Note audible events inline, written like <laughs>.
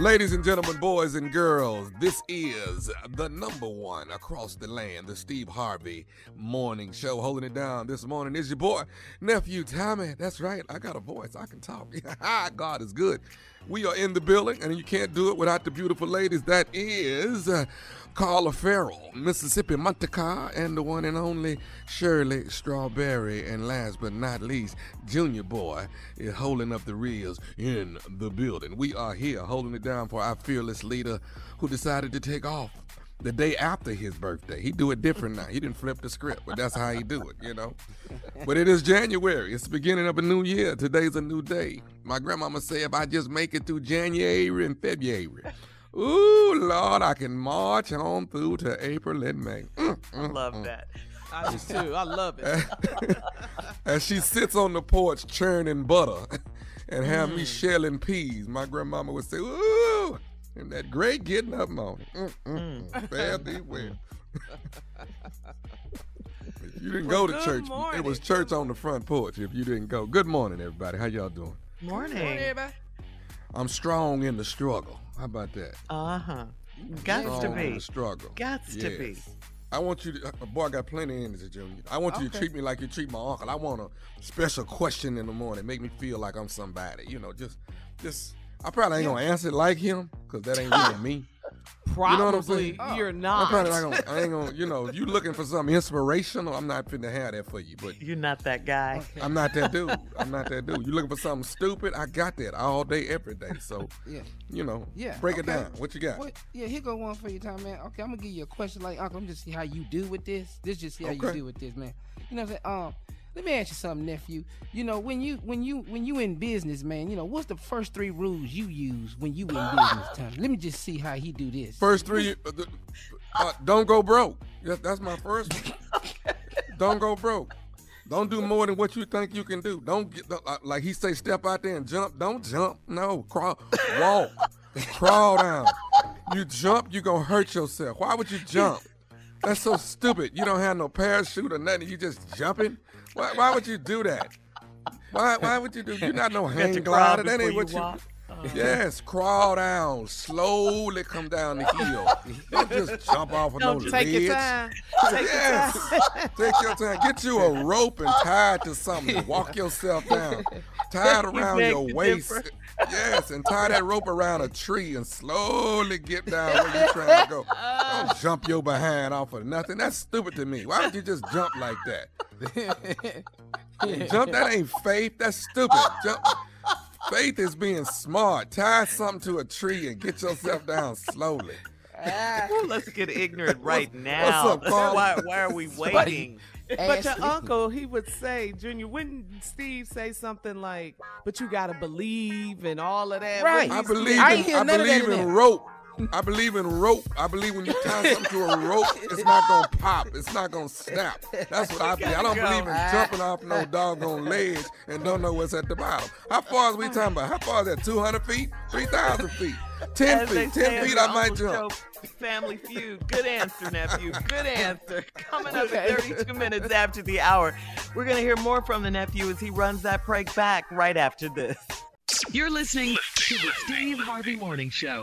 Ladies and gentlemen, boys and girls, this is the number one across the land, the Steve Harvey Morning Show. Holding it down this morning is your boy, nephew Tommy. That's right, I got a voice, I can talk. <laughs> God is good. We are in the building, and you can't do it without the beautiful ladies. That is Carla Ferrell, Mississippi Montecar, and the one and only Shirley Strawberry. And last but not least, Junior Boy is holding up the reels in the building. We are here holding it down for our fearless leader who decided to take off the day after his birthday. He do it different now. He didn't flip the script, but that's how he do it, you know. But it is January. It's the beginning of a new year. Today's a new day. My grandmama say if I just make it through January and February, ooh Lord, I can march on through to April and May. Mm, mm, Love mm. that. I do too. I love it. <laughs> As she sits on the porch churning butter and have me shelling peas, my grandmama would say, ooh, and that great getting up morning. Mm, mm, mm. Fare thee well. <laughs> if you didn't Well, go to good church, it was church on the front porch if you didn't go. Good morning, everybody. How y'all doing? Morning. I'm strong in the struggle. How about that? Uh huh. Gots to be. the struggle. Gots to be. I want you to, uh, boy, I got plenty of energy, Junior. I want you to treat me like you treat my uncle. I want a special question in the morning, make me feel like I'm somebody. You know, just, just, I probably ain't gonna answer it like him, cause that ain't really <laughs> me. Probably You know what I'm saying? you're not. I'm not. probably not gonna, <laughs> I ain't gonna, you know, if you looking for something inspirational, I'm not finna have that for you. But You're not that guy. I'm not that dude. I'm not that dude. You looking for something stupid? I got that all day, every day. So, Yeah. you know, Yeah. break it down. What you got? What- yeah, here go one for you, Tom, man. Okay, I'm gonna give you a question like Uncle. I'm just see how you do with this. This just see how you Okay. do with this, man. You know what I'm saying? Um, let me ask you something, nephew. You know, when you when you when you in business, man, you know, what's the first three rules you use when you in business, <laughs> time? Let me just see how he do this. First three, uh, uh, don't go broke. That's my first one. <laughs> Don't go broke. Don't do more than what you think you can do. Don't get uh, like he say, step out there and jump. Don't jump. No, crawl, walk, <laughs> crawl down. You jump, you gonna hurt yourself. Why would you jump? That's so stupid. You don't have no parachute or nothing. You just jumping. Why, why would you do that? Why, why would you do? You're not no You hang glider. That ain't you what you. walk. Uh-huh. Yes, crawl down, slowly come down the hill. Don't just jump off of Don't no take your time. Take Yes, take your time. Get you a rope and tie it to something. Walk yourself down. Tie it around your waist. Yes, and tie that rope around a tree and slowly get down where you're trying to go. Don't uh-huh. jump your behind off of nothing. That's stupid to me. Why would you just jump like that? <laughs> Jump, that ain't faith. That's stupid. Jump. Faith is being smart. Tie something to a tree and get yourself down slowly. Ah. Well, let's get ignorant right what's now. up, Paul? why, why are we waiting? But your uncle, he would say, Junior, wouldn't Steve say something like, "But you gotta believe and all of that"? Right. I believe say- I in, I none of that believe in in rope. I believe in rope. I believe when you tie something to a rope, it's not gonna pop. It's not gonna snap. That's what I believe. I don't Gotta believe in jumping off no doggone ledge and don't know what's at the bottom. How far is we talking about? How far is that? 200 feet? 3,000 feet? 10 As feet? 10 feet, I might jump. Family Feud. Good answer, nephew. Good answer. Coming up Okay. at 32 minutes after the hour, we're going to hear more from the nephew as he runs that prank back right after this. You're listening to the Steve Harvey Morning Show.